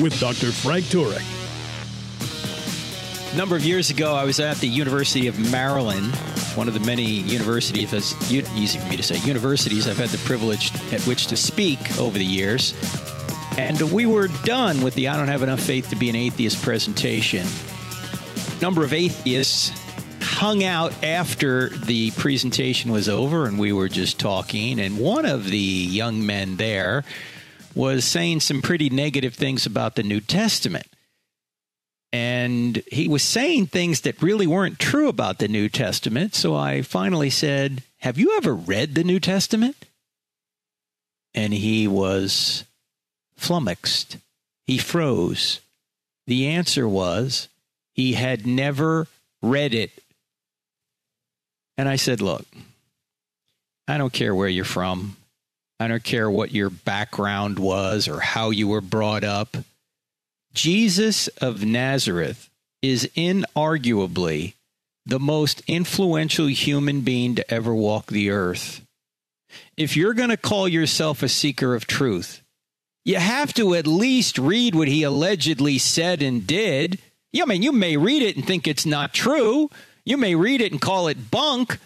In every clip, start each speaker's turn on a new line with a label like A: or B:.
A: with Dr. Frank Turek.
B: A number of years ago, I was at the University of Maryland, one of the many universities, that's easy for me to say, universities I've had the privilege at which to speak over the years. And we were done with the I Don't Have Enough Faith to Be an Atheist presentation. A number of atheists hung out after the presentation was over and we were just talking. And one of the young men there was saying some pretty negative things about the New Testament. And he was saying things that really weren't true about the New Testament. So I finally said, Have you ever read the New Testament? And he was flummoxed. He froze. The answer was he had never read it and I said, Look, I don't care where you're from. I don't care what your background was or how you were brought up. Jesus of Nazareth is inarguably the most influential human being to ever walk the earth. If you're going to call yourself a seeker of truth, you have to at least read what he allegedly said and did. Yeah, I mean, you may read it and think it's not true. You may read it and call it bunk,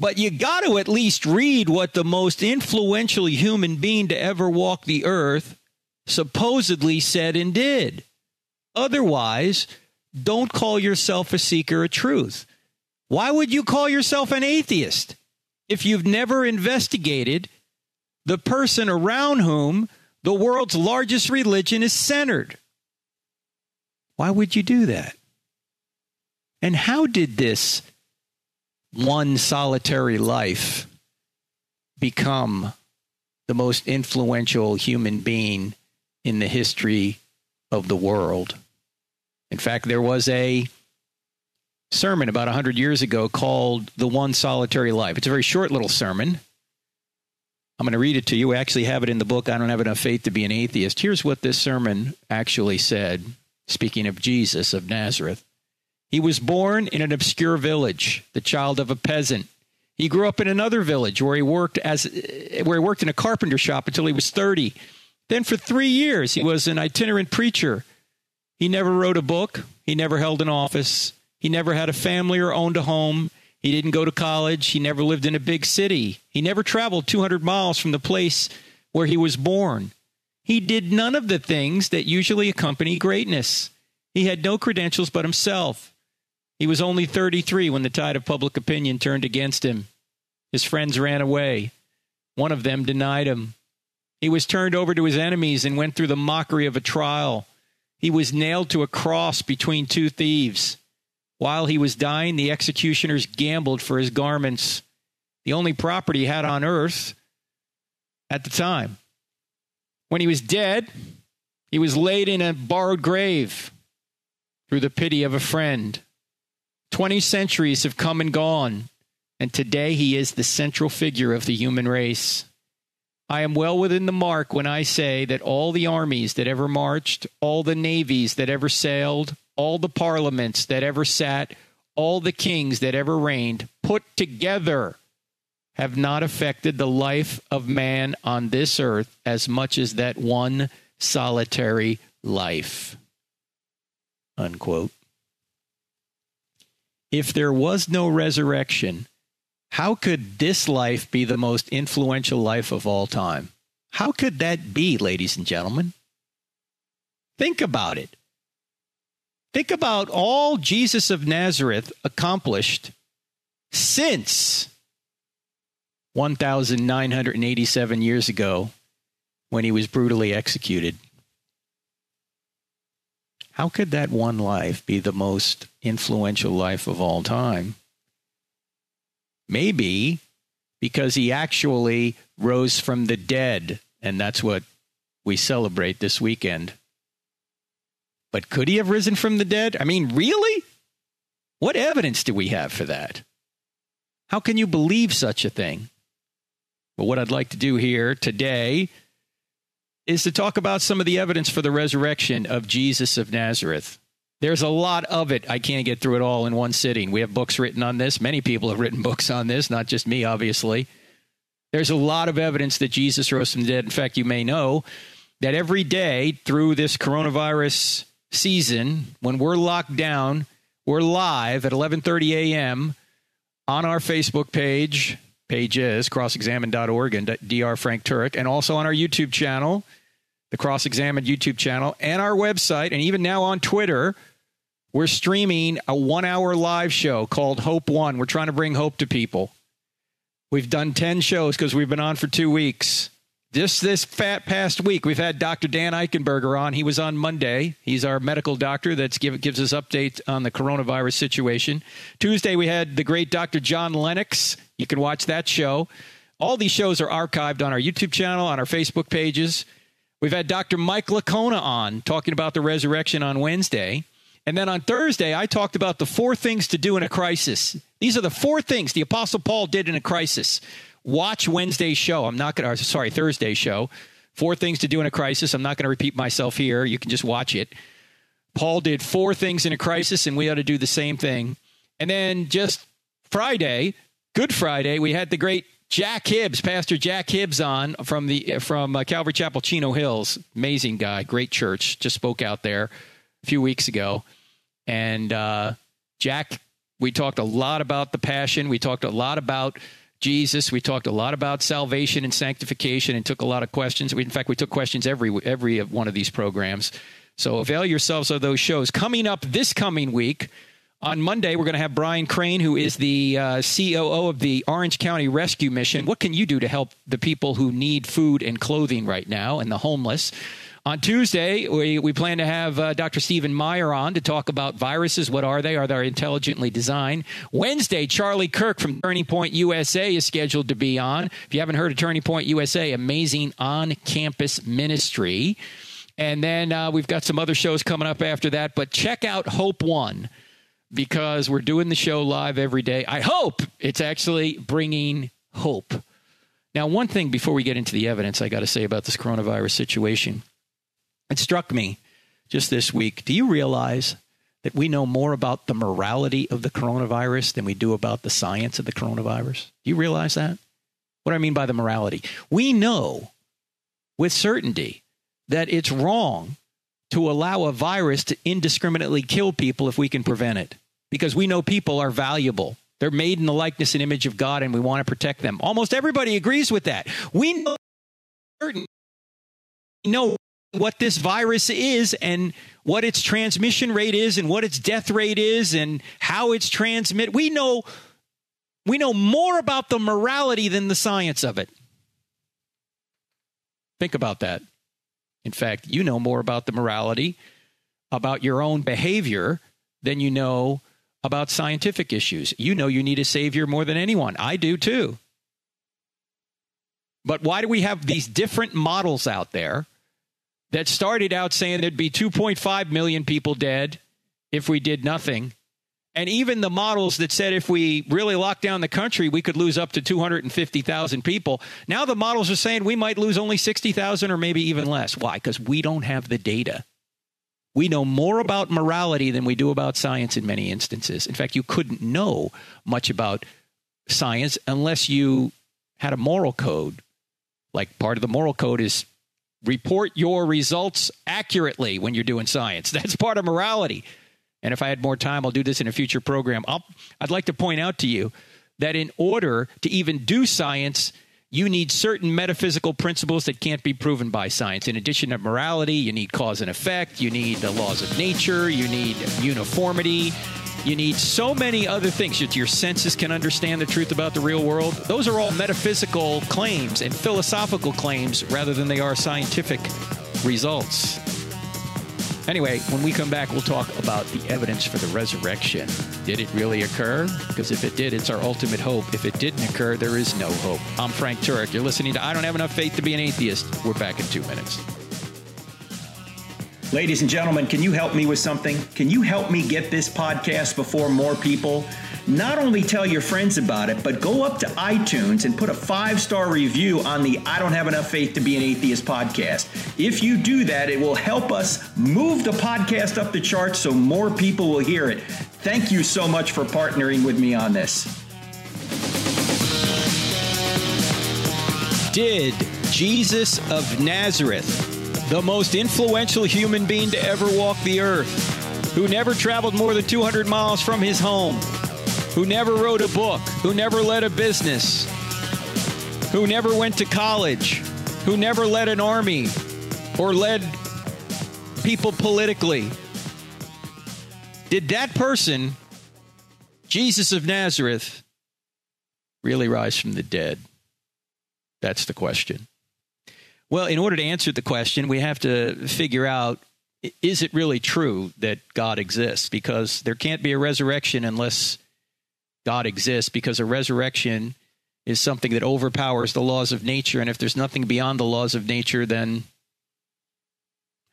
B: but you got to at least read what the most influential human being to ever walk the earth supposedly said and did. Otherwise, don't call yourself a seeker of truth. Why would you call yourself an atheist if you've never investigated the person around whom the world's largest religion is centered? Why would you do that? And how did this one solitary life become the most influential human being in the history of the world? In fact, there was a sermon about 100 years ago called The One Solitary Life. It's a very short little sermon. I'm going to read it to you. We actually have it in the book, I Don't Have Enough Faith to Be an Atheist. Here's what this sermon actually said, speaking of Jesus of Nazareth. He was born in an obscure village, the child of a peasant. He grew up in another village where he worked as eh, where he worked in a carpenter shop until he was 30. Then for 3 years he was an itinerant preacher. He never wrote a book, he never held an office, he never had a family or owned a home. He didn't go to college, he never lived in a big city. He never traveled 200 miles from the place where he was born. He did none of the things that usually accompany greatness. He had no credentials but himself. He was only 33 when the tide of public opinion turned against him. His friends ran away. One of them denied him. He was turned over to his enemies and went through the mockery of a trial. He was nailed to a cross between two thieves. While he was dying, the executioners gambled for his garments, the only property he had on earth at the time. When he was dead, he was laid in a borrowed grave through the pity of a friend. 20 centuries have come and gone, and today he is the central figure of the human race. I am well within the mark when I say that all the armies that ever marched, all the navies that ever sailed, all the parliaments that ever sat, all the kings that ever reigned, put together, have not affected the life of man on this earth as much as that one solitary life. Unquote if there was no resurrection, how could this life be the most influential life of all time? How could that be, ladies and gentlemen? Think about it. Think about all Jesus of Nazareth accomplished since 1,987 years ago when he was brutally executed. How could that one life be the most influential life of all time? Maybe because he actually rose from the dead, and that's what we celebrate this weekend. But could he have risen from the dead? I mean, really? What evidence do we have for that? How can you believe such a thing? But what I'd like to do here today is to talk about some of the evidence for the resurrection of Jesus of Nazareth. There's a lot of it. I can't get through it all in one sitting. We have books written on this. Many people have written books on this, not just me, obviously. There's a lot of evidence that Jesus rose from the dead. In fact, you may know that every day through this coronavirus season, when we're locked down, we're live at 11:30 a.m. on our Facebook page, pages crossexamined.org and Dr. Frank Turek, and also on our YouTube channel, the Cross Examined YouTube channel, and our website, and even now on Twitter. We're streaming a one hour live show called Hope One. We're trying to bring hope to people. We've done 10 shows because we've been on for two weeks. Just this fat past week, we've had Dr. Dan Eichenberger on. He was on Monday. He's our medical doctor that give, gives us updates on the coronavirus situation. Tuesday, we had the great Dr. John Lennox. You can watch that show. All these shows are archived on our YouTube channel, on our Facebook pages. We've had Dr. Mike Licona on talking about the resurrection on Wednesday. And then on Thursday, I talked about the four things to do in a crisis. These are the four things the Apostle Paul did in a crisis. Watch Wednesday's show. I'm not going to, sorry, Thursday's show. Four things to do in a crisis. I'm not going to repeat myself here. You can just watch it. Paul did four things in a crisis, and we ought to do the same thing. And then just Friday, Good Friday, we had the great Jack Hibbs, Pastor Jack Hibbs, on from the from uh, Calvary Chapel, Chino Hills. Amazing guy, great church. Just spoke out there a few weeks ago, and uh, Jack we talked a lot about the passion. We talked a lot about Jesus. We talked a lot about salvation and sanctification, and took a lot of questions. We, in fact, we took questions every every one of these programs. So avail yourselves of those shows. Coming up this coming week. On Monday, we're going to have Brian Crane, who is the uh, COO of the Orange County Rescue Mission. What can you do to help the people who need food and clothing right now and the homeless? On Tuesday, we, we plan to have uh, Dr. Stephen Meyer on to talk about viruses. What are they? Are they intelligently designed? Wednesday, Charlie Kirk from Turning Point USA is scheduled to be on. If you haven't heard of Turning Point USA, amazing on campus ministry. And then uh, we've got some other shows coming up after that. But check out Hope One because we're doing the show live every day. I hope it's actually bringing hope. Now, one thing before we get into the evidence, I got to say about this coronavirus situation. It struck me just this week. Do you realize that we know more about the morality of the coronavirus than we do about the science of the coronavirus? Do you realize that? What do I mean by the morality? We know with certainty that it's wrong to allow a virus to indiscriminately kill people if we can prevent it because we know people are valuable. They're made in the likeness and image of God and we want to protect them. Almost everybody agrees with that. We know certain know what this virus is and what its transmission rate is and what its death rate is and how it's transmitted. We know we know more about the morality than the science of it. Think about that. In fact, you know more about the morality about your own behavior than you know about scientific issues. You know you need a savior more than anyone. I do too. But why do we have these different models out there that started out saying there'd be 2.5 million people dead if we did nothing. And even the models that said if we really locked down the country, we could lose up to 250,000 people. Now the models are saying we might lose only 60,000 or maybe even less. Why? Because we don't have the data. We know more about morality than we do about science in many instances. In fact, you couldn't know much about science unless you had a moral code. Like part of the moral code is report your results accurately when you're doing science. That's part of morality. And if I had more time, I'll do this in a future program. i would like to point out to you that in order to even do science, you need certain metaphysical principles that can't be proven by science. In addition to morality, you need cause and effect, you need the laws of nature, you need uniformity, you need so many other things that your senses can understand the truth about the real world. Those are all metaphysical claims and philosophical claims rather than they are scientific results. Anyway, when we come back, we'll talk about the evidence for the resurrection. Did it really occur? Because if it did, it's our ultimate hope. If it didn't occur, there is no hope. I'm Frank Turek. You're listening to I Don't Have Enough Faith to Be an Atheist. We're back in two minutes.
C: Ladies and gentlemen, can you help me with something? Can you help me get this podcast before more people? Not only tell your friends about it, but go up to iTunes and put a five star review on the I Don't Have Enough Faith to Be an Atheist podcast. If you do that, it will help us move the podcast up the charts so more people will hear it. Thank you so much for partnering with me on this.
B: Did Jesus of Nazareth the most influential human being to ever walk the earth, who never traveled more than 200 miles from his home, who never wrote a book, who never led a business, who never went to college, who never led an army or led people politically. Did that person, Jesus of Nazareth, really rise from the dead? That's the question. Well, in order to answer the question, we have to figure out is it really true that God exists? Because there can't be a resurrection unless God exists, because a resurrection is something that overpowers the laws of nature. And if there's nothing beyond the laws of nature, then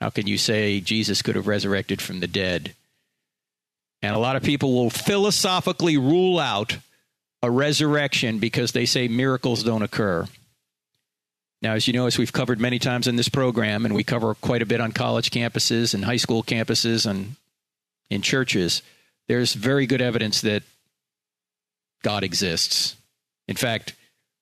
B: how can you say Jesus could have resurrected from the dead? And a lot of people will philosophically rule out a resurrection because they say miracles don't occur. Now, as you know, as we've covered many times in this program, and we cover quite a bit on college campuses and high school campuses and in churches, there's very good evidence that God exists. In fact,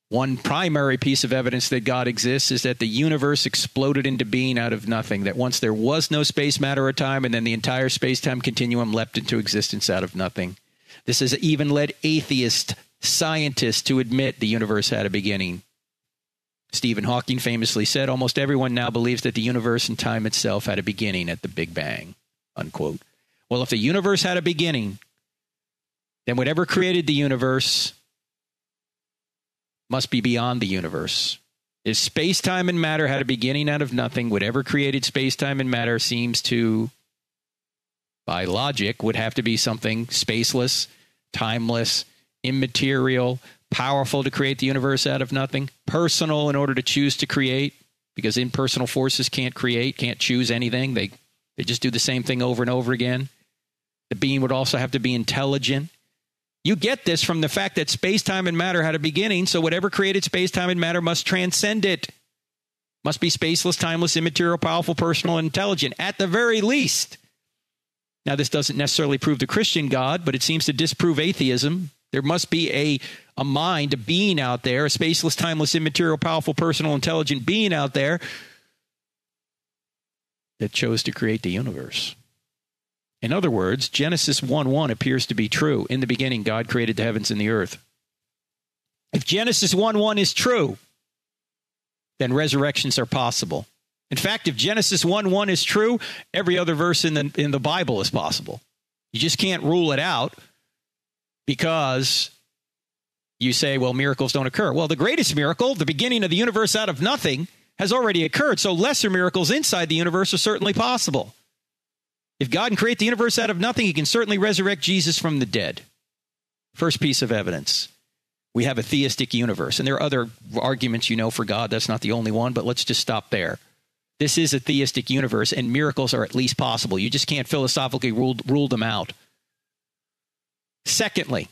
B: one primary piece of evidence that God exists is that the universe exploded into being out of nothing, that once there was no space, matter, or time, and then the entire space time continuum leapt into existence out of nothing. This has even led atheist scientists to admit the universe had a beginning. Stephen Hawking famously said, almost everyone now believes that the universe and time itself had a beginning at the Big Bang. Unquote. Well, if the universe had a beginning, then whatever created the universe must be beyond the universe. If space, time, and matter had a beginning out of nothing, whatever created space, time, and matter seems to, by logic, would have to be something spaceless, timeless, immaterial, powerful to create the universe out of nothing, personal in order to choose to create, because impersonal forces can't create, can't choose anything. They they just do the same thing over and over again. The being would also have to be intelligent. You get this from the fact that space, time, and matter had a beginning, so whatever created space, time, and matter must transcend it. Must be spaceless, timeless, immaterial, powerful, personal, and intelligent, at the very least. Now, this doesn't necessarily prove the Christian God, but it seems to disprove atheism. There must be a a mind, a being out there, a spaceless, timeless, immaterial, powerful, personal, intelligent being out there that chose to create the universe. In other words, Genesis 1 1 appears to be true. In the beginning, God created the heavens and the earth. If Genesis 1 1 is true, then resurrections are possible. In fact, if Genesis 1 1 is true, every other verse in the, in the Bible is possible. You just can't rule it out because you say, well, miracles don't occur. Well, the greatest miracle, the beginning of the universe out of nothing, has already occurred. So lesser miracles inside the universe are certainly possible. If God can create the universe out of nothing, he can certainly resurrect Jesus from the dead. First piece of evidence. We have a theistic universe. And there are other arguments you know for God. That's not the only one, but let's just stop there. This is a theistic universe, and miracles are at least possible. You just can't philosophically rule, rule them out. Secondly,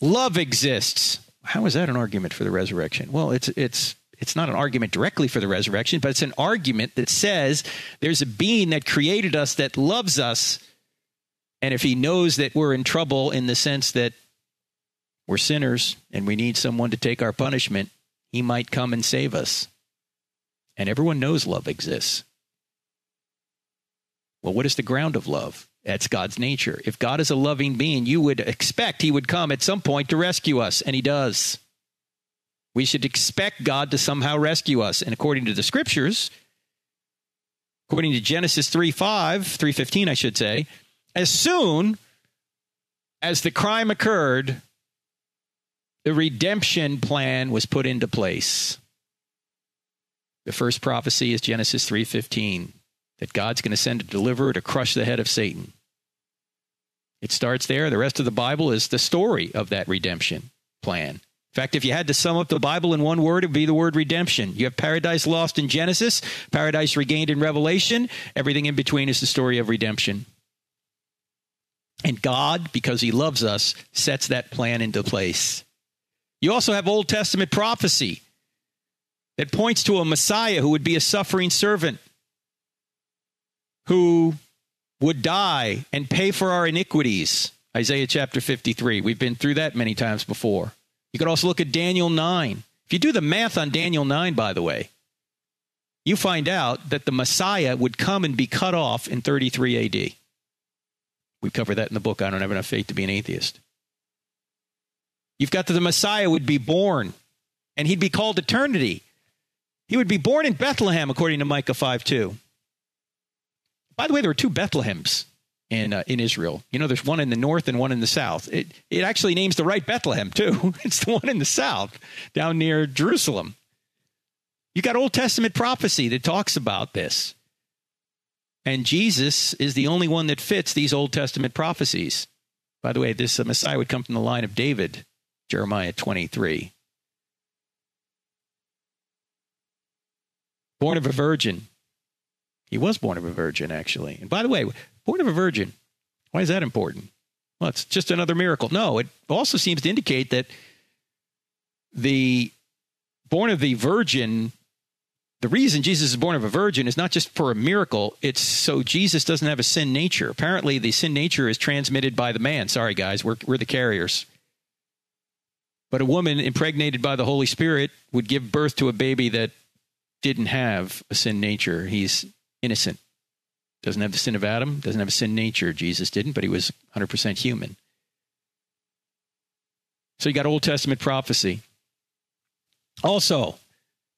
B: Love exists. How is that an argument for the resurrection? Well, it's it's it's not an argument directly for the resurrection, but it's an argument that says there's a being that created us that loves us. And if he knows that we're in trouble in the sense that we're sinners and we need someone to take our punishment, he might come and save us. And everyone knows love exists. Well, what is the ground of love? That's God's nature. If God is a loving being, you would expect he would come at some point to rescue us, and he does. We should expect God to somehow rescue us. And according to the scriptures, according to Genesis 3 5, 315, I should say, as soon as the crime occurred, the redemption plan was put into place. The first prophecy is Genesis 3:15 that God's going to send a deliverer to crush the head of Satan. It starts there. The rest of the Bible is the story of that redemption plan. In fact, if you had to sum up the Bible in one word, it would be the word redemption. You have paradise lost in Genesis, paradise regained in Revelation. Everything in between is the story of redemption. And God, because He loves us, sets that plan into place. You also have Old Testament prophecy that points to a Messiah who would be a suffering servant, who would die and pay for our iniquities. Isaiah chapter 53. We've been through that many times before. You could also look at Daniel 9. If you do the math on Daniel 9, by the way, you find out that the Messiah would come and be cut off in 33 AD. We cover that in the book. I don't have enough faith to be an atheist. You've got that the Messiah would be born, and he'd be called eternity. He would be born in Bethlehem, according to Micah 5 2. By the way, there were two Bethlehems in uh, in Israel. You know, there's one in the north and one in the south. It it actually names the right Bethlehem too. it's the one in the south, down near Jerusalem. You got Old Testament prophecy that talks about this. And Jesus is the only one that fits these Old Testament prophecies. By the way, this uh, Messiah would come from the line of David, Jeremiah 23. Born of a virgin. He was born of a virgin, actually. And by the way, born of a virgin, why is that important? Well, it's just another miracle. No, it also seems to indicate that the born of the virgin, the reason Jesus is born of a virgin is not just for a miracle, it's so Jesus doesn't have a sin nature. Apparently, the sin nature is transmitted by the man. Sorry, guys, we're, we're the carriers. But a woman impregnated by the Holy Spirit would give birth to a baby that didn't have a sin nature. He's innocent. Doesn't have the sin of Adam, doesn't have a sin nature. Jesus didn't, but he was 100% human. So you got Old Testament prophecy. Also,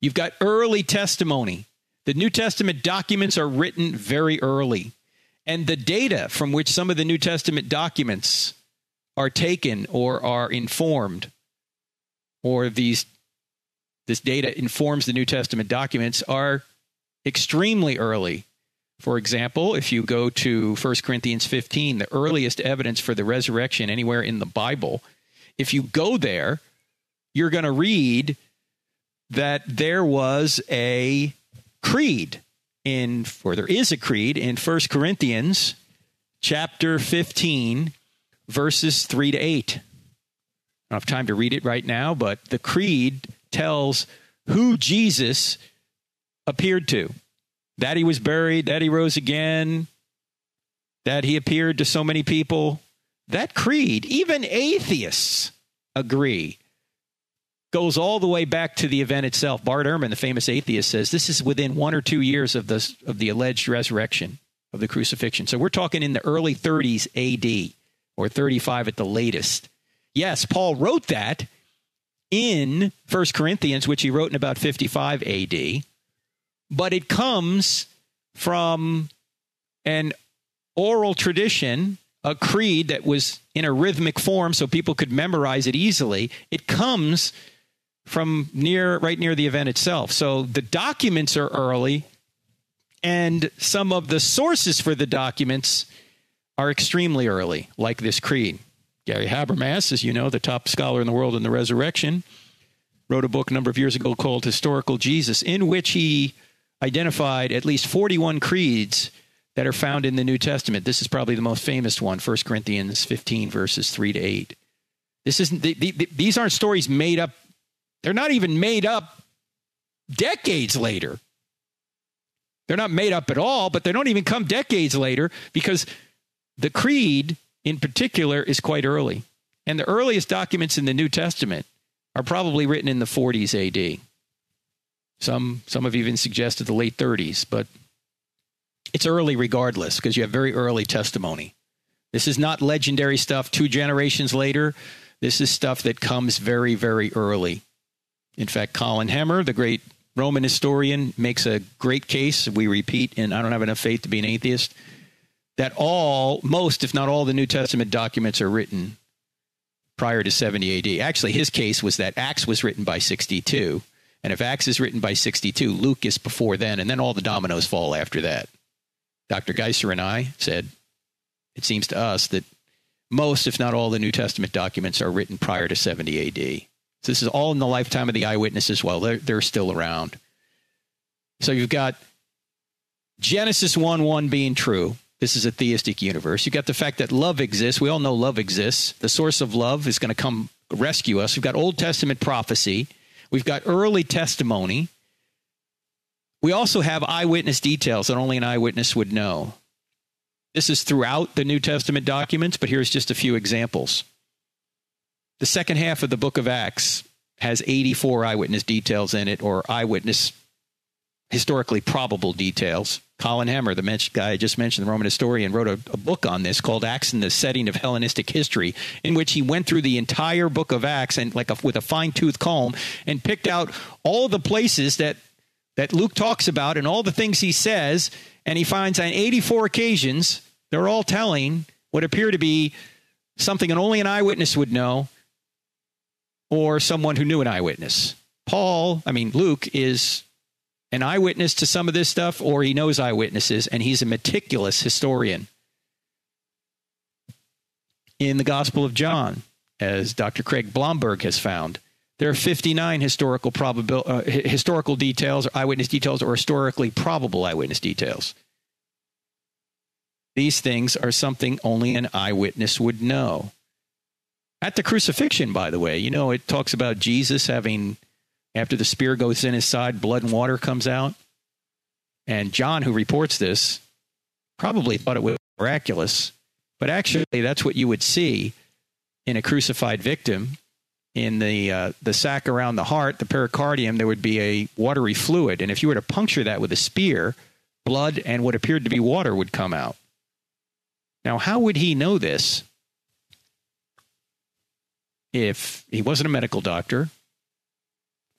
B: you've got early testimony. The New Testament documents are written very early. And the data from which some of the New Testament documents are taken or are informed, or these this data informs the New Testament documents, are extremely early. For example, if you go to 1 Corinthians 15, the earliest evidence for the resurrection anywhere in the Bible, if you go there, you're going to read that there was a creed in or there is a creed in 1 Corinthians chapter 15 verses 3 to 8. I don't have time to read it right now, but the creed tells who Jesus appeared to that he was buried, that he rose again, that he appeared to so many people. That creed, even atheists agree, goes all the way back to the event itself. Bart Ehrman, the famous atheist, says this is within one or two years of the, of the alleged resurrection of the crucifixion. So we're talking in the early 30s AD or 35 at the latest. Yes, Paul wrote that in 1 Corinthians, which he wrote in about 55 AD but it comes from an oral tradition, a creed that was in a rhythmic form so people could memorize it easily. It comes from near right near the event itself. So the documents are early and some of the sources for the documents are extremely early, like this creed. Gary Habermas, as you know, the top scholar in the world in the resurrection, wrote a book a number of years ago called Historical Jesus, in which he identified at least 41 creeds that are found in the New Testament. This is probably the most famous one, 1 Corinthians 15, verses 3 to 8. This isn't, the, the, these aren't stories made up, they're not even made up decades later. They're not made up at all, but they don't even come decades later because the creed in particular is quite early. And the earliest documents in the New Testament are probably written in the 40s AD. Some some have even suggested the late 30s, but it's early regardless because you have very early testimony. This is not legendary stuff two generations later. This is stuff that comes very, very early. In fact, Colin Hemer, the great Roman historian, makes a great case. We repeat, and I don't have enough faith to be an atheist, that all, most, if not all, the New Testament documents are written prior to 70 AD. Actually, his case was that Acts was written by 62 and if Acts is written by 62, Luke is before then, and then all the dominoes fall after that. Dr. Geisler and I said, it seems to us that most, if not all, the New Testament documents are written prior to 70 AD. So this is all in the lifetime of the eyewitnesses while. They're, they're still around. So you've got Genesis 1 1 being true. This is a theistic universe. You've got the fact that love exists. We all know love exists. The source of love is going to come rescue us. We've got Old Testament prophecy. We've got early testimony. We also have eyewitness details that only an eyewitness would know. This is throughout the New Testament documents, but here's just a few examples. The second half of the book of Acts has 84 eyewitness details in it, or eyewitness historically probable details. Colin Hemer, the guy I just mentioned, the Roman historian, wrote a, a, book on this called Acts in the Setting of Hellenistic History, in which he went through the entire book of Acts and like a, with a fine tooth comb and picked out all the places that that Luke talks about and all the things he says, and he finds on 84 occasions they're all telling what appear to be something and only an eyewitness would know, or someone who knew an eyewitness. Paul, I mean Luke, is an eyewitness to some of this stuff or he knows eyewitnesses and he's a meticulous historian. In the Gospel of John, as Dr. Craig Blomberg has found, there are 59 historical probabil- uh, historical details, or eyewitness details, or historically probable eyewitness details. These things are something only an eyewitness would know. At the crucifixion, by the way, you know, it talks about Jesus having after the spear goes in his side, blood and water comes out. And John, who reports this, probably thought it was miraculous, but actually, that's what you would see in a crucified victim. In the uh, the sac around the heart, the pericardium, there would be a watery fluid, and if you were to puncture that with a spear, blood and what appeared to be water would come out. Now, how would he know this if he wasn't a medical doctor?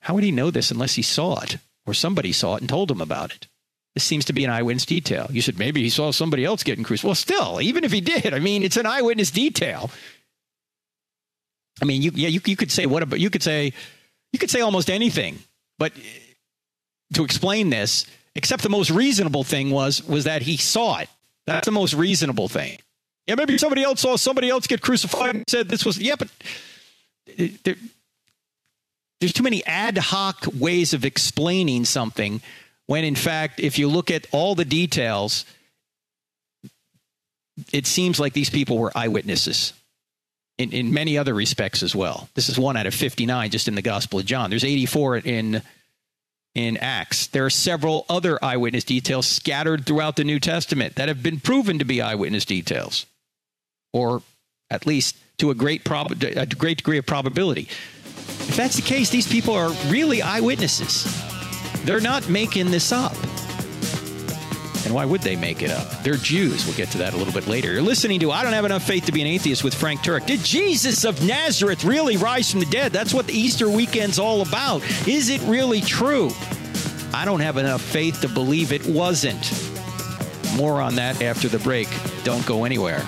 B: How would he know this unless he saw it or somebody saw it and told him about it? This seems to be an eyewitness detail. You said maybe he saw somebody else getting crucified. Well, still, even if he did, I mean, it's an eyewitness detail. I mean, you yeah, you, you could say what about you could say you could say almost anything, but to explain this, except the most reasonable thing was was that he saw it. That's the most reasonable thing. Yeah, maybe somebody else saw somebody else get crucified and said this was yeah, but uh, there, there's too many ad hoc ways of explaining something when in fact if you look at all the details it seems like these people were eyewitnesses in, in many other respects as well. This is one out of 59 just in the gospel of john. There's 84 in in acts. There are several other eyewitness details scattered throughout the new testament that have been proven to be eyewitness details or at least to a great prob- a great degree of probability if that's the case, these people are really eyewitnesses. They're not making this up. And why would they make it up? They're Jews. We'll get to that a little bit later. You're listening to I Don't Have Enough Faith to Be an Atheist with Frank Turek. Did Jesus of Nazareth really rise from the dead? That's what the Easter weekend's all about. Is it really true? I don't have enough faith to believe it wasn't. More on that after the break. Don't go anywhere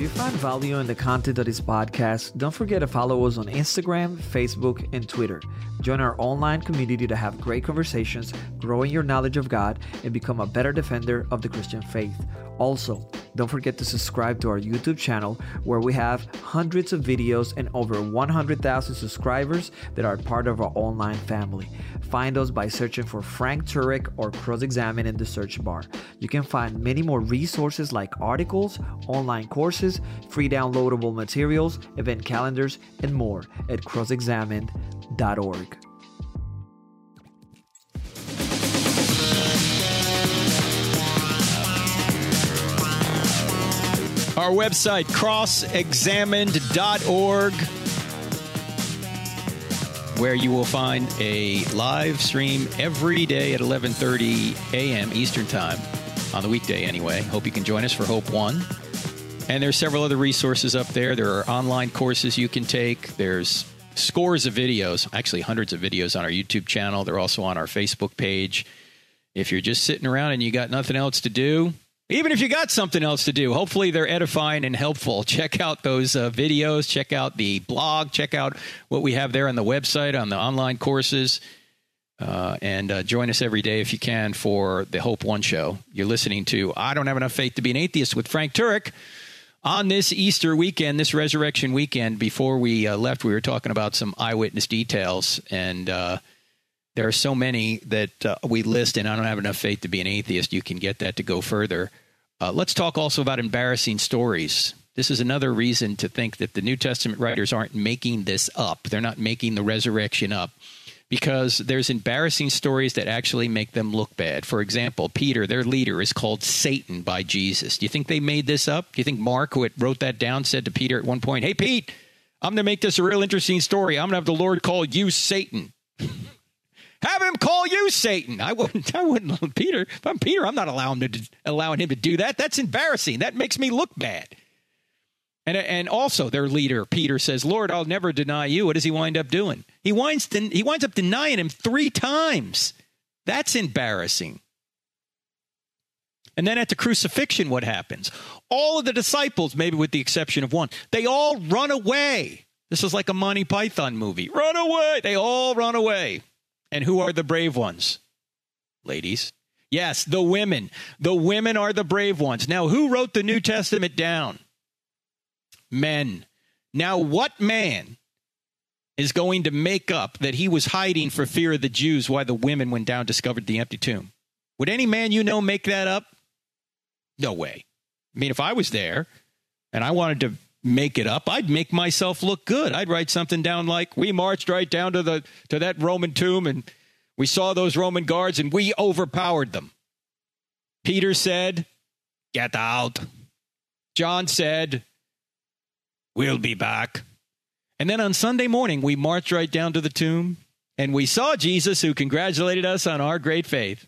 D: you find value in the content of this podcast, don't forget to follow us on Instagram, Facebook, and Twitter. Join our online community to have great conversations, grow in your knowledge of God, and become a better defender of the Christian faith. Also, don't forget to subscribe to our YouTube channel where we have hundreds of videos and over 100,000 subscribers that are part of our online family. Find us by searching for Frank Turek or Cross Examine in the search bar. You can find many more resources like articles, online courses, free downloadable materials, event calendars, and more at crossexamined.org.
B: Our website, crossexamined.org, where you will find a live stream every day at 11:30 a.m. Eastern Time on the weekday anyway. Hope you can join us for Hope 1. And there's several other resources up there. There are online courses you can take. There's scores of videos, actually hundreds of videos on our YouTube channel. They're also on our Facebook page. If you're just sitting around and you got nothing else to do, even if you got something else to do, hopefully they're edifying and helpful. Check out those uh, videos, check out the blog, check out what we have there on the website, on the online courses, uh, and uh, join us every day if you can for the Hope One show. You're listening to I Don't Have Enough Faith to Be an Atheist with Frank Turek On this Easter weekend, this resurrection weekend, before we uh, left, we were talking about some eyewitness details, and uh, there are so many that uh, we list, and I don't have enough faith to be an atheist. You can get that to go further. Uh, let's talk also about embarrassing stories. This is another reason to think that the New Testament writers aren't making this up. They're not making the resurrection up because there's embarrassing stories that actually make them look bad. For example, Peter, their leader, is called Satan by Jesus. Do you think they made this up? Do you think Mark, who wrote that down, said to Peter at one point, Hey, Pete, I'm going to make this a real interesting story. I'm going to have the Lord call you Satan. have him call you Satan. I wouldn't. I wouldn't. Peter. If I'm Peter, I'm not allowing him to allowing him to do that. That's embarrassing. That makes me look bad. And, and also their leader, Peter, says, Lord, I'll never deny you. What does he wind up doing? He winds, he winds up denying him three times. That's embarrassing. And then at the crucifixion, what happens? All of the disciples, maybe with the exception of one, they all run away. This is like a Monty Python movie. Run away. They all run away. And who are the brave ones? Ladies. Yes, the women. The women are the brave ones. Now, who wrote the New Testament down? men. Now, what man is going to make up that he was hiding for fear of the Jews while the women went down discovered the empty tomb? Would any man you know make that up? No way. I mean, if I was there and I wanted to make it up, I'd make myself look good. I'd write something down like, "We marched right down to the to that Roman tomb and we saw those Roman guards and we overpowered them." Peter said, "Get out." John said, We'll be back. And then on Sunday morning, we marched right down to the tomb and we saw Jesus who congratulated us on our great faith.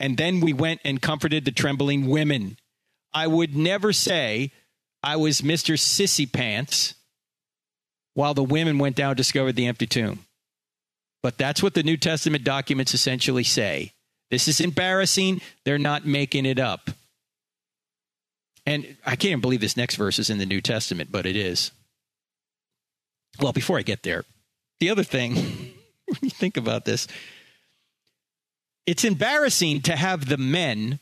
B: And then we went and comforted the trembling women. I would never say I was Mr. Sissy Pants while the women went down and discovered the empty tomb. But that's what the New Testament documents essentially say. This is embarrassing. They're not making it up. And I can't believe this next verse is in the New Testament, but it is. Well, before I get there, the other thing, when you think about this, it's embarrassing to have the men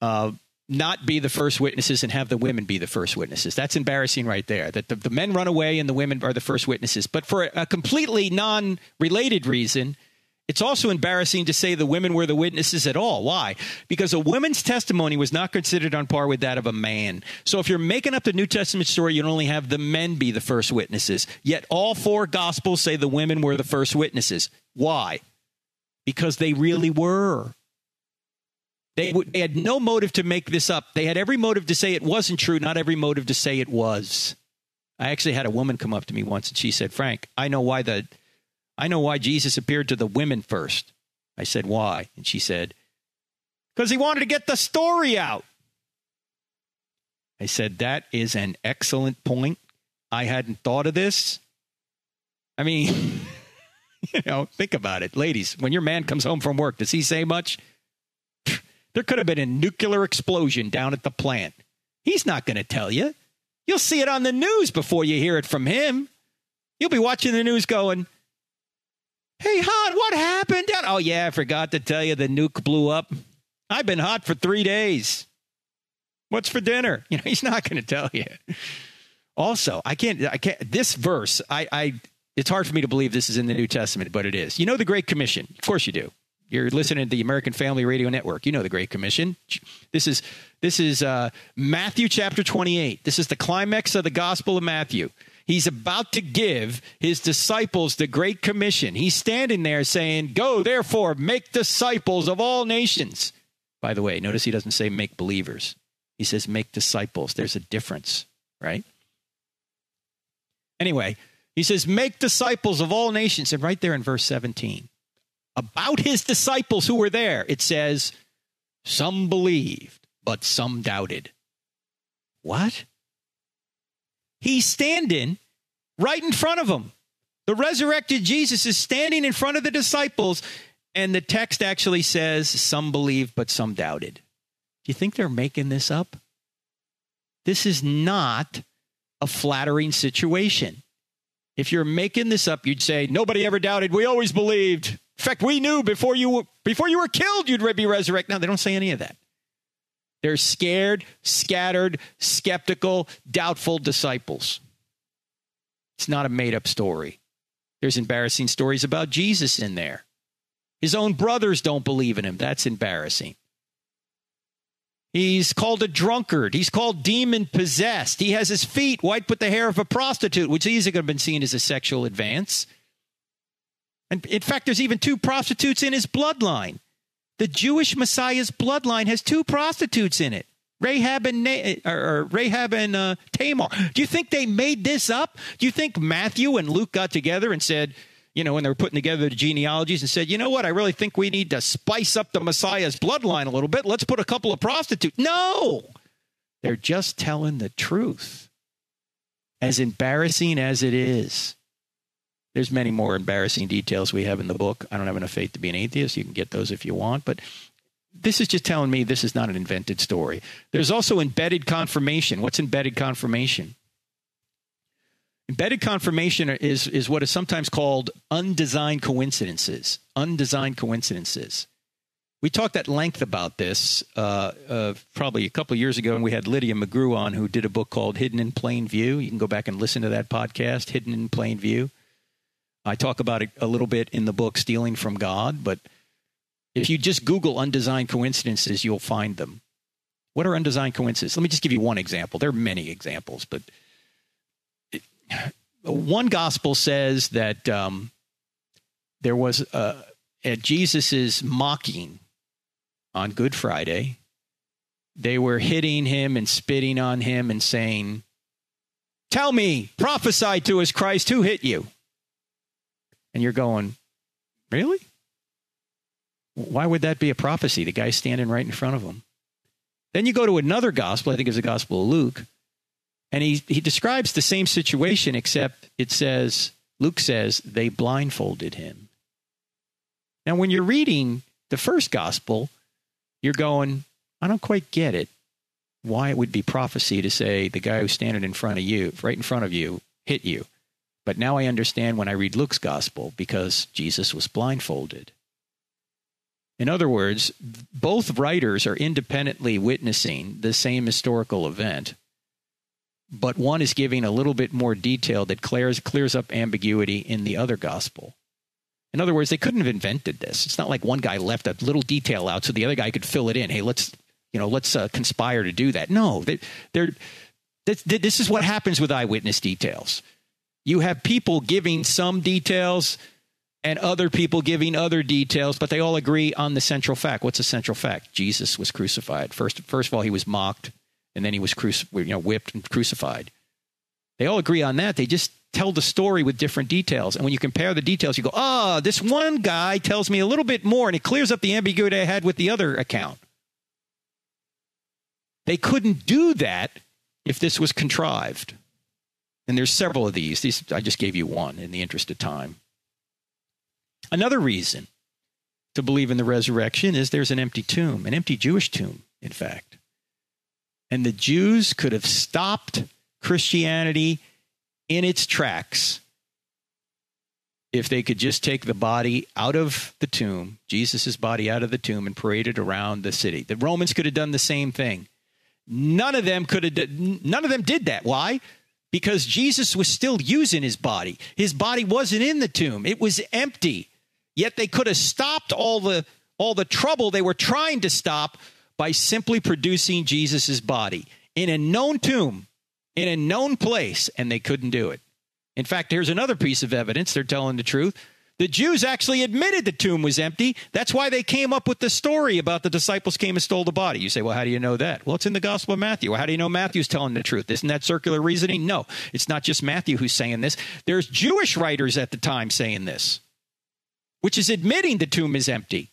B: uh, not be the first witnesses and have the women be the first witnesses. That's embarrassing right there. That the, the men run away and the women are the first witnesses. But for a completely non related reason, it's also embarrassing to say the women were the witnesses at all. Why? Because a woman's testimony was not considered on par with that of a man. So if you're making up the New Testament story, you'd only have the men be the first witnesses. Yet all four gospels say the women were the first witnesses. Why? Because they really were. They, they had no motive to make this up. They had every motive to say it wasn't true, not every motive to say it was. I actually had a woman come up to me once and she said, Frank, I know why the I know why Jesus appeared to the women first. I said, Why? And she said, Because he wanted to get the story out. I said, That is an excellent point. I hadn't thought of this. I mean, you know, think about it. Ladies, when your man comes home from work, does he say much? There could have been a nuclear explosion down at the plant. He's not going to tell you. You'll see it on the news before you hear it from him. You'll be watching the news going, Hey, hon, what happened? Oh, yeah, I forgot to tell you the nuke blew up. I've been hot for three days. What's for dinner? You know, he's not going to tell you. Also, I can't, I can't, this verse, I, I, it's hard for me to believe this is in the New Testament, but it is. You know the Great Commission? Of course you do. You're listening to the American Family Radio Network. You know the Great Commission. This is this is uh, Matthew chapter 28. This is the climax of the Gospel of Matthew. He's about to give his disciples the Great Commission. He's standing there saying, Go, therefore, make disciples of all nations. By the way, notice he doesn't say make believers, he says make disciples. There's a difference, right? Anyway, he says, Make disciples of all nations. And right there in verse 17, about his disciples who were there, it says, Some believed, but some doubted. What? He's standing right in front of them. The resurrected Jesus is standing in front of the disciples, and the text actually says, Some believed, but some doubted. Do you think they're making this up? This is not a flattering situation. If you're making this up, you'd say, Nobody ever doubted. We always believed. In fact, we knew before you were, before you were killed, you'd be resurrected. Now, they don't say any of that. They're scared, scattered, skeptical, doubtful disciples. It's not a made up story. There's embarrassing stories about Jesus in there. His own brothers don't believe in him. That's embarrassing. He's called a drunkard. He's called demon possessed. He has his feet white with the hair of a prostitute, which easily could have been seen as a sexual advance. And in fact, there's even two prostitutes in his bloodline. The Jewish Messiah's bloodline has two prostitutes in it. Rahab and or, or Rahab and uh, Tamar. Do you think they made this up? Do you think Matthew and Luke got together and said, you know, when they were putting together the genealogies and said, you know what, I really think we need to spice up the Messiah's bloodline a little bit. Let's put a couple of prostitutes. No, they're just telling the truth. As embarrassing as it is, there's many more embarrassing details we have in the book. I don't have enough faith to be an atheist. You can get those if you want, but this is just telling me this is not an invented story. There's also embedded confirmation. What's embedded confirmation? Embedded confirmation is, is what is sometimes called undesigned coincidences. Undesigned coincidences. We talked at length about this uh, uh, probably a couple years ago, and we had Lydia McGrew on, who did a book called Hidden in Plain View. You can go back and listen to that podcast, Hidden in Plain View. I talk about it a little bit in the book Stealing from God, but if you just Google undesigned coincidences, you'll find them. What are undesigned coincidences? Let me just give you one example. There are many examples, but one gospel says that um, there was uh, at Jesus's mocking on Good Friday, they were hitting him and spitting on him and saying, "Tell me, prophesy to us, Christ, who hit you?" And you're going, "Really? Why would that be a prophecy? The guy's standing right in front of him." Then you go to another gospel, I think it's the Gospel of Luke, and he, he describes the same situation, except it says, Luke says, they blindfolded him. Now, when you're reading the first gospel, you're going, I don't quite get it. Why it would be prophecy to say the guy who's standing in front of you, right in front of you, hit you. But now I understand when I read Luke's gospel because Jesus was blindfolded. In other words, both writers are independently witnessing the same historical event, but one is giving a little bit more detail that clears, clears up ambiguity in the other gospel. In other words, they couldn't have invented this. It's not like one guy left a little detail out so the other guy could fill it in. Hey, let's you know let's uh, conspire to do that. No, they, they're, this, this is what happens with eyewitness details. You have people giving some details and other people giving other details, but they all agree on the central fact. What's the central fact? Jesus was crucified. First, first of all, he was mocked, and then he was cruci- you know, whipped and crucified. They all agree on that. They just tell the story with different details. And when you compare the details, you go, oh, this one guy tells me a little bit more, and it clears up the ambiguity I had with the other account. They couldn't do that if this was contrived. And there's several of these. These I just gave you one in the interest of time. Another reason to believe in the resurrection is there's an empty tomb, an empty Jewish tomb, in fact. And the Jews could have stopped Christianity in its tracks if they could just take the body out of the tomb, Jesus' body out of the tomb, and parade it around the city. The Romans could have done the same thing. None of them could have. None of them did that. Why? Because Jesus was still using his body. His body wasn't in the tomb. It was empty. Yet they could have stopped all the all the trouble they were trying to stop by simply producing Jesus' body in a known tomb, in a known place, and they couldn't do it. In fact, here's another piece of evidence they're telling the truth. The Jews actually admitted the tomb was empty. That's why they came up with the story about the disciples came and stole the body. You say, well, how do you know that? Well, it's in the Gospel of Matthew. Well, how do you know Matthew's telling the truth? Isn't that circular reasoning? No, it's not just Matthew who's saying this. There's Jewish writers at the time saying this which is admitting the tomb is empty.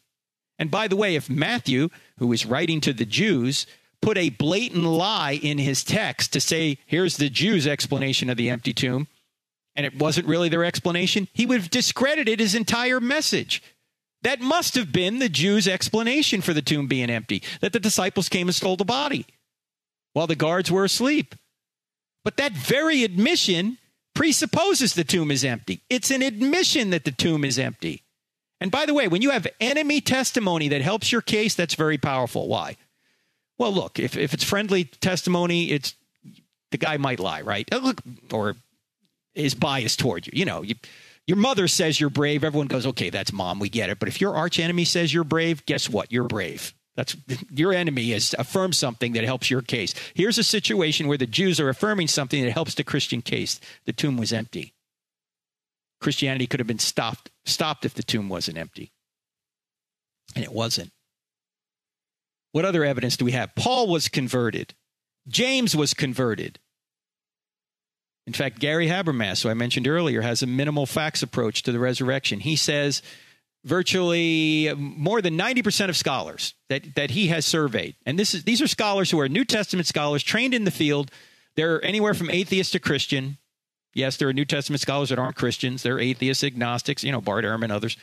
B: And by the way, if Matthew, who is writing to the Jews, put a blatant lie in his text to say, here's the Jews' explanation of the empty tomb, and it wasn't really their explanation, he would have discredited his entire message. That must have been the Jews' explanation for the tomb being empty, that the disciples came and stole the body while the guards were asleep. But that very admission presupposes the tomb is empty. It's an admission that the tomb is empty. And by the way, when you have enemy testimony that helps your case, that's very powerful. Why? Well, look, if, if it's friendly testimony, it's the guy might lie, right? Uh, look, or is biased toward you. You know, you, your mother says you're brave. Everyone goes, okay, that's mom. We get it. But if your arch enemy says you're brave, guess what? You're brave. That's your enemy has affirmed something that helps your case. Here's a situation where the Jews are affirming something that helps the Christian case. The tomb was empty. Christianity could have been stopped stopped if the tomb wasn't empty. And it wasn't. What other evidence do we have? Paul was converted. James was converted. In fact, Gary Habermas, who I mentioned earlier, has a minimal facts approach to the resurrection. He says virtually more than 90% of scholars that, that he has surveyed, and this is, these are scholars who are New Testament scholars trained in the field. They're anywhere from atheist to Christian. Yes, there are New Testament scholars that aren't Christians. They're atheists, agnostics, you know, Bart Ehrman, others.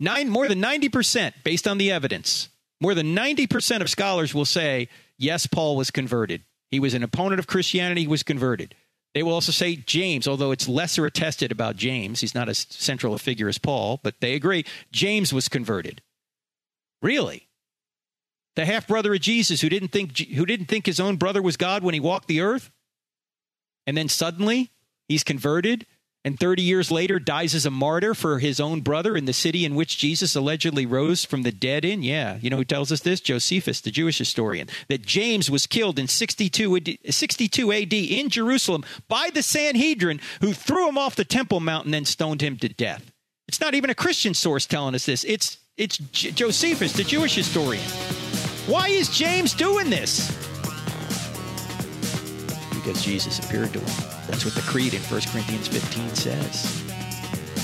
B: Nine, more than 90%, based on the evidence, more than 90% of scholars will say, yes, Paul was converted. He was an opponent of Christianity, he was converted. They will also say James, although it's lesser attested about James. He's not as central a figure as Paul, but they agree James was converted. Really? The half brother of Jesus who didn't think who didn't think his own brother was God when he walked the earth? And then suddenly he's converted and 30 years later dies as a martyr for his own brother in the city in which Jesus allegedly rose from the dead in? Yeah. You know who tells us this? Josephus, the Jewish historian, that James was killed in 62 AD, 62 AD in Jerusalem by the Sanhedrin, who threw him off the Temple Mount and then stoned him to death. It's not even a Christian source telling us this. It's, it's J- Josephus, the Jewish historian. Why is James doing this? Because Jesus appeared to him. That's what the creed in 1 Corinthians 15 says.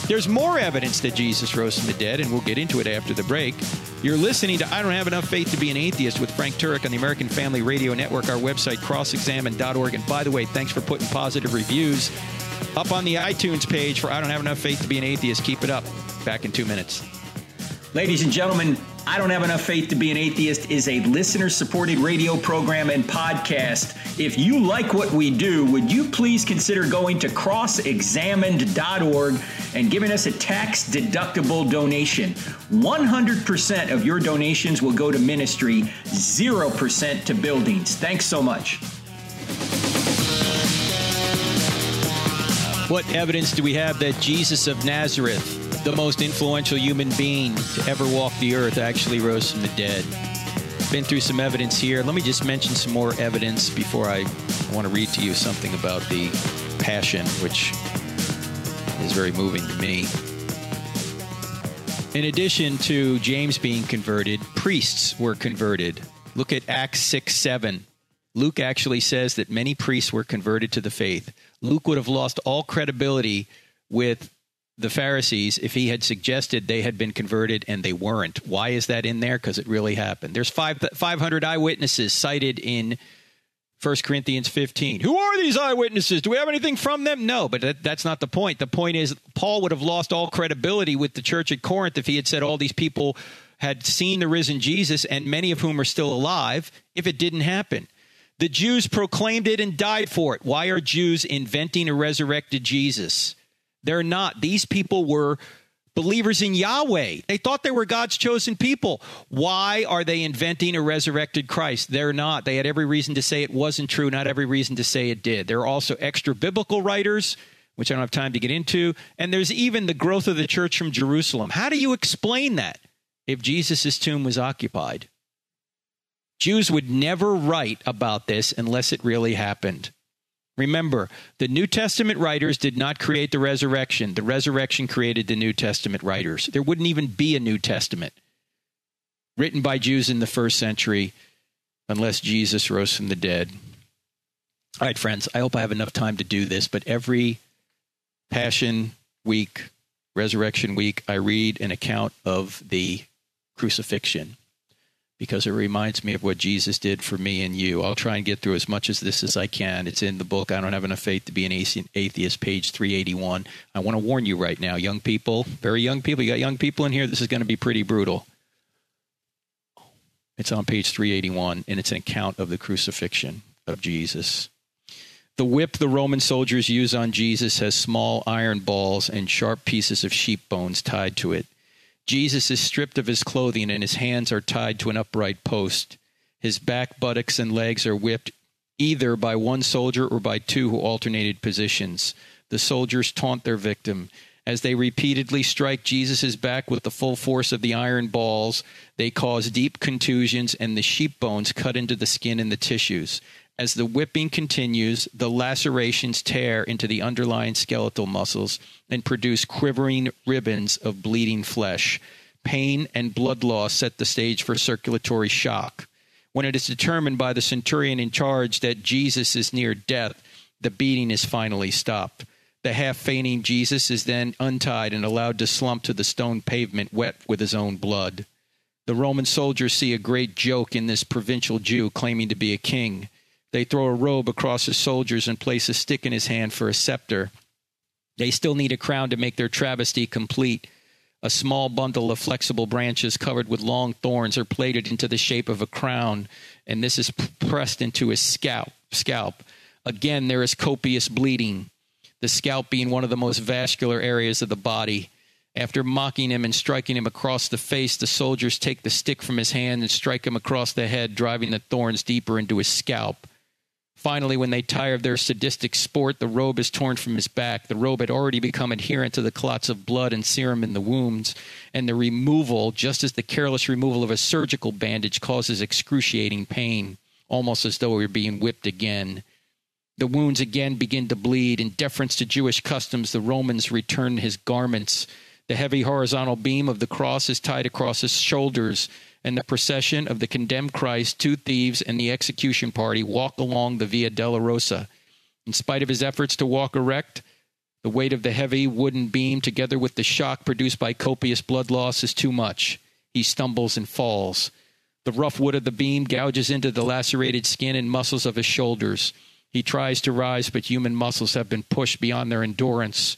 B: There's more evidence that Jesus rose from the dead, and we'll get into it after the break. You're listening to I Don't Have Enough Faith to Be an Atheist with Frank Turek on the American Family Radio Network, our website, crossexamined.org. And by the way, thanks for putting positive reviews up on the iTunes page for I Don't Have Enough Faith to Be an Atheist. Keep it up. Back in two minutes.
E: Ladies and gentlemen, I Don't Have Enough Faith to Be an Atheist is a listener supported radio program and podcast. If you like what we do, would you please consider going to crossexamined.org and giving us a tax deductible donation? 100% of your donations will go to ministry, 0% to buildings. Thanks so much.
B: What evidence do we have that Jesus of Nazareth the most influential human being to ever walk the earth, actually rose from the dead. Been through some evidence here. Let me just mention some more evidence before I, want to read to you something about the passion, which is very moving to me. In addition to James being converted, priests were converted. Look at Acts 6 7. Luke actually says that many priests were converted to the faith. Luke would have lost all credibility with the Pharisees if he had suggested they had been converted and they weren't. Why is that in there? Because it really happened. There's five, 500 eyewitnesses cited in 1 Corinthians 15. Who are these eyewitnesses? Do we have anything from them? No, but that, that's not the point. The point is, Paul would have lost all credibility with the church at Corinth if he had said all these people had seen the risen Jesus, and many of whom are still alive, if it didn't happen. The Jews proclaimed it and died for it. Why are Jews inventing a resurrected Jesus? They're not. These people were believers in Yahweh. They thought they were God's chosen people. Why are they inventing a resurrected Christ? They're not. They had every reason to say it wasn't true, not every reason to say it did. There are also extra biblical writers, which I don't have time to get into, and there's even the growth of the church from Jerusalem. How do you explain that if Jesus' tomb was occupied? Jews would never write about this unless it really happened. Remember, the New Testament writers did not create the resurrection. The resurrection created the New Testament writers. There wouldn't even be a New Testament written by Jews in the first century unless Jesus rose from the dead. All right, friends, I hope I have enough time to do this, but every Passion Week, Resurrection Week, I read an account of the crucifixion because it reminds me of what Jesus did for me and you. I'll try and get through as much of this as I can. It's in the book. I don't have enough faith to be an atheist, page 381. I want to warn you right now, young people, very young people. You got young people in here. This is going to be pretty brutal. It's on page 381, and it's an account of the crucifixion of Jesus. The whip the Roman soldiers use on Jesus has small iron balls and sharp pieces of sheep bones tied to it. Jesus is stripped of his clothing and his hands are tied to an upright post. His back, buttocks, and legs are whipped either by one soldier or by two who alternated positions. The soldiers taunt their victim. As they repeatedly strike Jesus' back with the full force of the iron balls, they cause deep contusions and the sheep bones cut into the skin and the tissues. As the whipping continues, the lacerations tear into the underlying skeletal muscles and produce quivering ribbons of bleeding flesh. Pain and blood loss set the stage for circulatory shock. When it is determined by the centurion in charge that Jesus is near death, the beating is finally stopped. The half fainting Jesus is then untied and allowed to slump to the stone pavement, wet with his own blood. The Roman soldiers see a great joke in this provincial Jew claiming to be a king. They throw a robe across his soldiers and place a stick in his hand for a scepter. They still need a crown to make their travesty complete. A small bundle of flexible branches covered with long thorns are plaited into the shape of a crown, and this is pressed into his scalp. Scalp. Again, there is copious bleeding, the scalp being one of the most vascular areas of the body. After mocking him and striking him across the face, the soldiers take the stick from his hand and strike him across the head, driving the thorns deeper into his scalp. Finally, when they tire of their sadistic sport, the robe is torn from his back. The robe had already become adherent to the clots of blood and serum in the wounds, and the removal, just as the careless removal of a surgical bandage, causes excruciating pain, almost as though he were being whipped again. The wounds again begin to bleed. In deference to Jewish customs, the Romans return his garments. The heavy horizontal beam of the cross is tied across his shoulders and the procession of the condemned Christ, two thieves, and the execution party walk along the Via Dolorosa. In spite of his efforts to walk erect, the weight of the heavy wooden beam, together with the shock produced by copious blood loss, is too much. He stumbles and falls. The rough wood of the beam gouges into the lacerated skin and muscles of his shoulders. He tries to rise, but human muscles have been pushed beyond their endurance.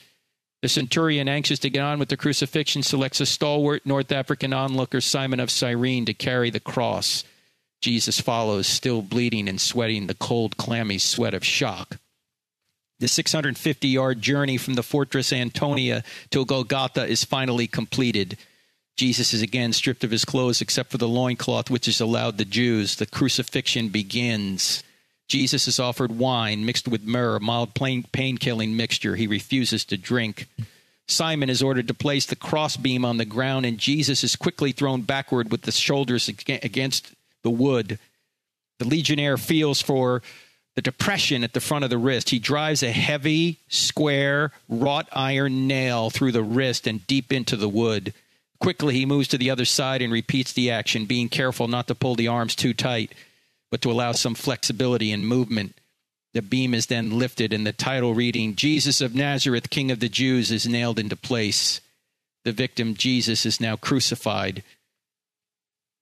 B: The centurion, anxious to get on with the crucifixion, selects a stalwart North African onlooker, Simon of Cyrene, to carry the cross. Jesus follows, still bleeding and sweating the cold, clammy sweat of shock. The 650 yard journey from the fortress Antonia to Golgotha is finally completed. Jesus is again stripped of his clothes except for the loincloth which is allowed the Jews. The crucifixion begins. Jesus is offered wine mixed with myrrh, a mild pain killing mixture he refuses to drink. Simon is ordered to place the crossbeam on the ground, and Jesus is quickly thrown backward with the shoulders against the wood. The legionnaire feels for the depression at the front of the wrist. He drives a heavy, square, wrought iron nail through the wrist and deep into the wood. Quickly, he moves to the other side and repeats the action, being careful not to pull the arms too tight but to allow some flexibility in movement. The beam is then lifted, and the title reading, Jesus of Nazareth, King of the Jews, is nailed into place. The victim, Jesus, is now crucified.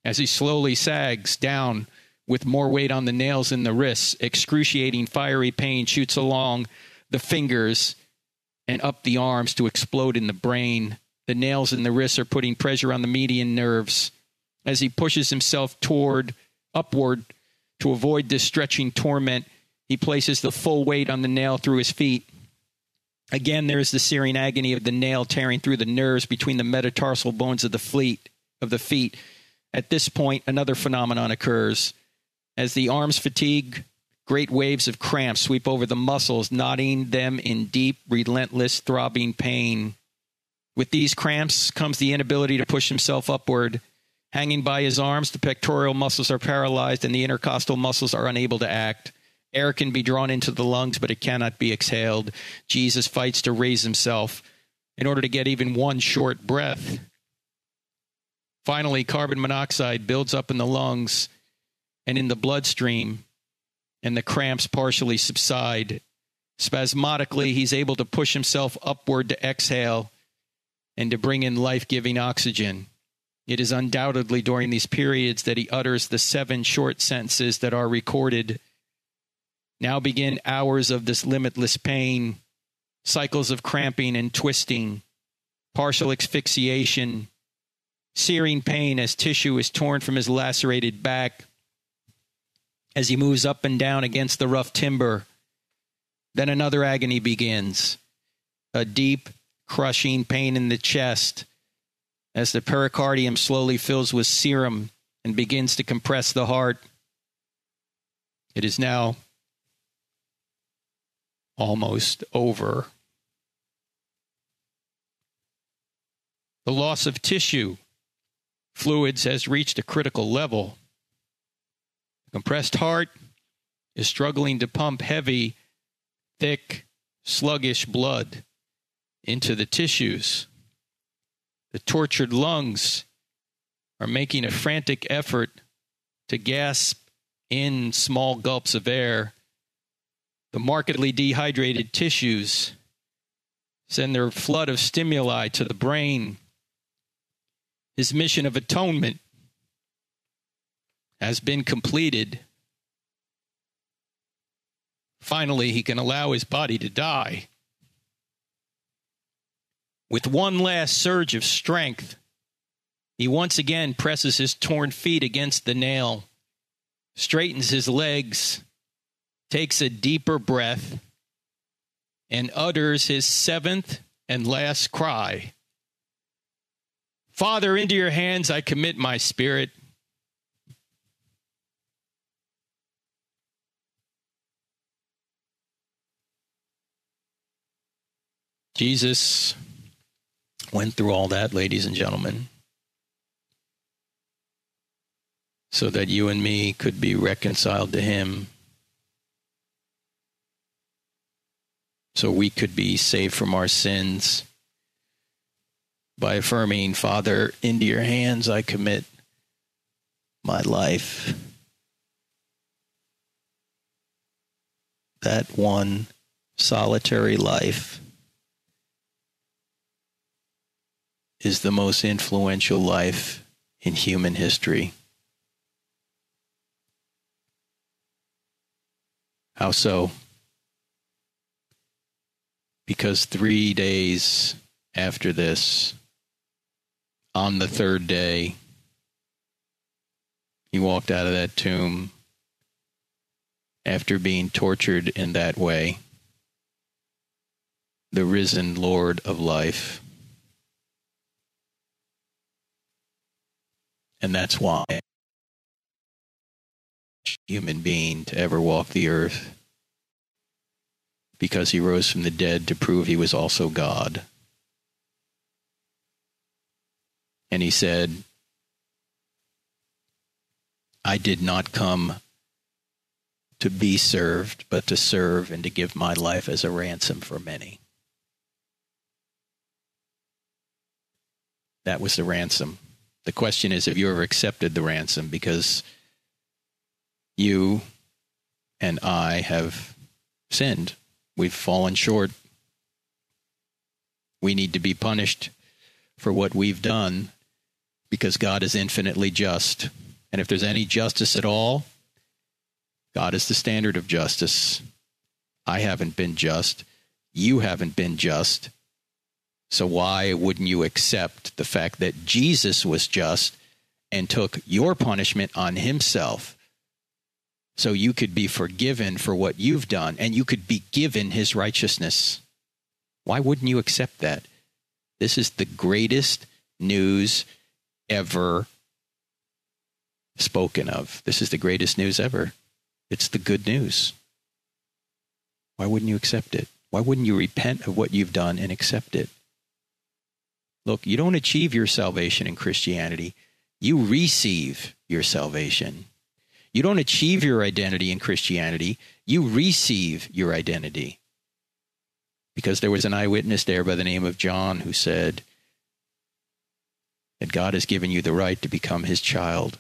B: As he slowly sags down with more weight on the nails in the wrists, excruciating fiery pain shoots along the fingers and up the arms to explode in the brain. The nails in the wrists are putting pressure on the median nerves. As he pushes himself toward, upward, to avoid this stretching torment, he places the full weight on the nail through his feet. Again, there is the searing agony of the nail tearing through the nerves between the metatarsal bones of the fleet of the feet. At this point, another phenomenon occurs. As the arms fatigue, great waves of cramp sweep over the muscles, knotting them in deep, relentless, throbbing pain. With these cramps comes the inability to push himself upward. Hanging by his arms, the pectoral muscles are paralyzed and the intercostal muscles are unable to act. Air can be drawn into the lungs, but it cannot be exhaled. Jesus fights to raise himself in order to get even one short breath. Finally, carbon monoxide builds up in the lungs and in the bloodstream, and the cramps partially subside. Spasmodically, he's able to push himself upward to exhale and to bring in life giving oxygen. It is undoubtedly during these periods that he utters the seven short sentences that are recorded. Now begin hours of this limitless pain, cycles of cramping and twisting, partial asphyxiation, searing pain as tissue is torn from his lacerated back, as he moves up and down against the rough timber. Then another agony begins a deep, crushing pain in the chest as the pericardium slowly fills with serum and begins to compress the heart. It is now almost over. The loss of tissue fluids has reached a critical level. The compressed heart is struggling to pump heavy, thick, sluggish blood into the tissues. The tortured lungs are making a frantic effort to gasp in small gulps of air. The markedly dehydrated tissues send their flood of stimuli to the brain. His mission of atonement has been completed. Finally, he can allow his body to die. With one last surge of strength, he once again presses his torn feet against the nail, straightens his legs, takes a deeper breath, and utters his seventh and last cry Father, into your hands I commit my spirit. Jesus went through all that, ladies and gentlemen, so that you and me could be reconciled to Him, so we could be saved from our sins by affirming, Father, into your hands I commit my life. That one solitary life is the most influential life in human history. How so? Because three days after this, on the third day, he walked out of that tomb after being tortured in that way. The risen Lord of life. And that's why human being to ever walk the earth because he rose from the dead to prove he was also God. And he said, I did not come to be served, but to serve and to give my life as a ransom for many. That was the ransom. The question is, have you ever accepted the ransom? Because you and I have sinned. We've fallen short. We need to be punished for what we've done because God is infinitely just. And if there's any justice at all, God is the standard of justice. I haven't been just. You haven't been just. So why wouldn't you accept the fact that Jesus was just and took your punishment on himself so you could be forgiven for what you've done and you could be given his righteousness? Why wouldn't you accept that? This is the greatest news ever spoken of. This is the greatest news ever. It's the good news. Why wouldn't you accept it? Why wouldn't you repent of what you've done and accept it? Look, you don't achieve your salvation in Christianity, you receive your salvation. You don't achieve your identity in Christianity, you receive your identity. Because there was an eyewitness there by the name of John who said that God has given you the right to become his child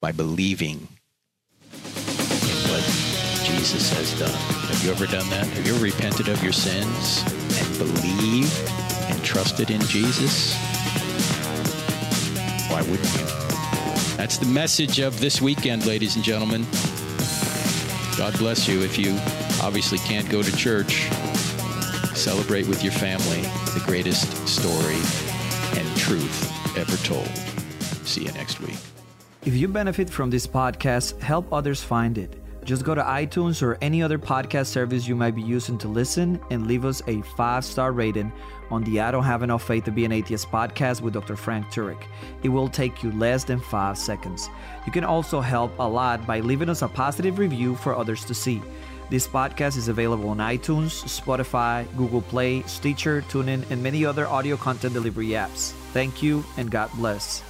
B: by believing what Jesus has done. Have you ever done that? Have you ever repented of your sins and believed trusted in Jesus? Why wouldn't you? That's the message of this weekend, ladies and gentlemen. God bless you. If you obviously can't go to church, celebrate with your family the greatest story and truth ever told. See you next week.
D: If you benefit from this podcast, help others find it. Just go to iTunes or any other podcast service you might be using to listen and leave us a five star rating on the I Don't Have Enough Faith to Be an Atheist podcast with Dr. Frank Turek. It will take you less than five seconds. You can also help a lot by leaving us a positive review for others to see. This podcast is available on iTunes, Spotify, Google Play, Stitcher, TuneIn, and many other audio content delivery apps. Thank you and God bless.